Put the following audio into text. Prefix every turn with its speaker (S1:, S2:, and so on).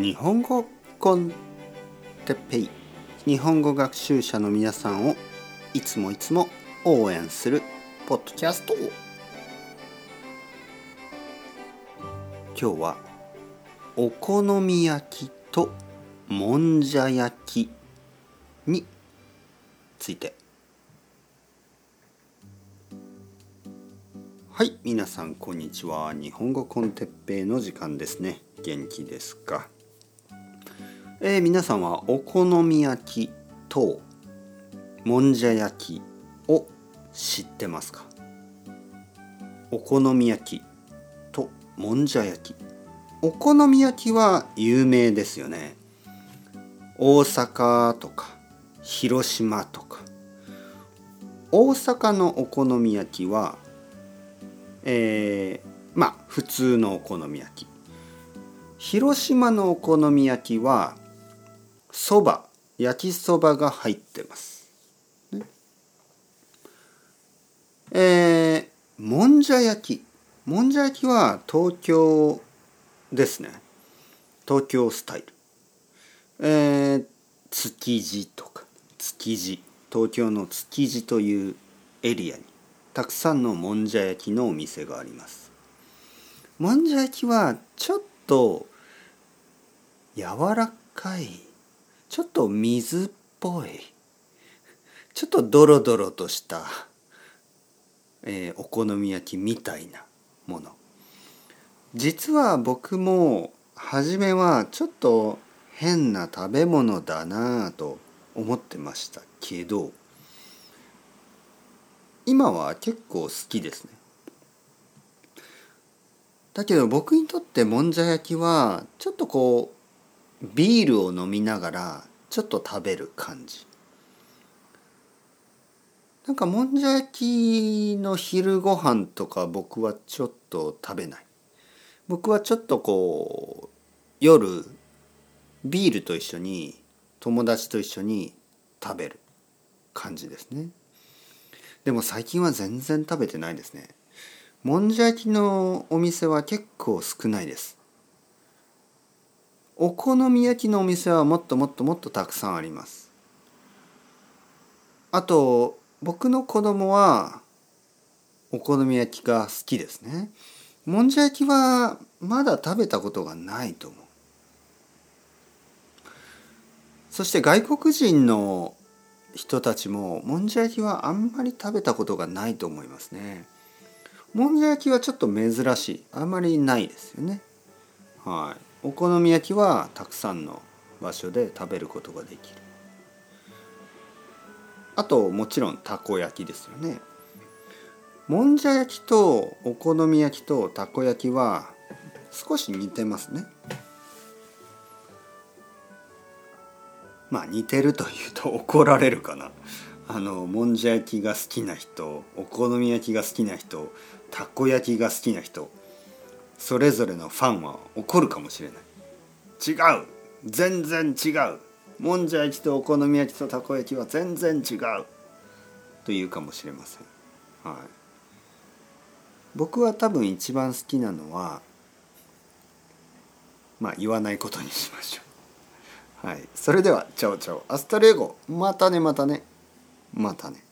S1: 日本語コンテッペイ。日本語学習者の皆さんをいつもいつも応援するポッドキャスト。今日はお好み焼きともんじゃ焼きについて。はい皆さんこんにちは。日本語コンテッペイの時間ですね。元気ですか？えー、皆さんはお好み焼きともんじゃ焼きを知ってますか？お好み焼きともんじゃ焼き。お好み焼きは有名ですよね。大阪とか広島とか。大阪のお好み焼きはえー、まあ普通のお好み焼き。広島のお好み焼きはそば焼きそばが入ってます、ね、えー、もんじゃ焼き。もんじゃ焼きは東京ですね。東京スタイル。えー、築地とか築地。東京の築地というエリアにたくさんのもんじゃ焼きのお店があります。もんじゃ焼きはちょっと柔らかいちょっと水っぽい。ちょっとドロドロとした、えー、お好み焼きみたいなもの。実は僕も初めはちょっと変な食べ物だなぁと思ってましたけど今は結構好きですね。だけど僕にとってもんじゃ焼きはちょっとこうビールを飲みながらちょっと食べる感じ。なんかもんじゃ焼きの昼ご飯とか僕はちょっと食べない。僕はちょっとこう夜ビールと一緒に友達と一緒に食べる感じですね。でも最近は全然食べてないですね。もんじゃ焼きのお店は結構少ないです。お好み焼きのお店はもっともっともっとたくさんあります。あと僕の子供はお好み焼きが好きですね。もんじゃ焼きはまだ食べたことがないと思う。そして外国人の人たちももんじゃ焼きはあんまり食べたことがないと思いますね。もんじゃ焼きはちょっと珍しい。あんまりないですよね。はい、お好み焼きはたくさんの場所で食べることができる。あともちろんたこ焼きですよね。もんじゃ焼きとお好み焼きとたこ焼きは少し似てますね。まあ似てるというと怒られるかなあのもんじゃ焼きが好きな人お好み焼きが好きな人たこ焼きが好きな人それぞれのファンは怒るかもしれない。違う。全然違う。もんじゃ焼きとお好み焼きとたこ焼きは全然違う。というかもしれません。はい。僕は多分一番好きなのはまあ言わないことにしましょう。はい、それでは Ciao ciao。 Hasta luego。またねまたね。またね。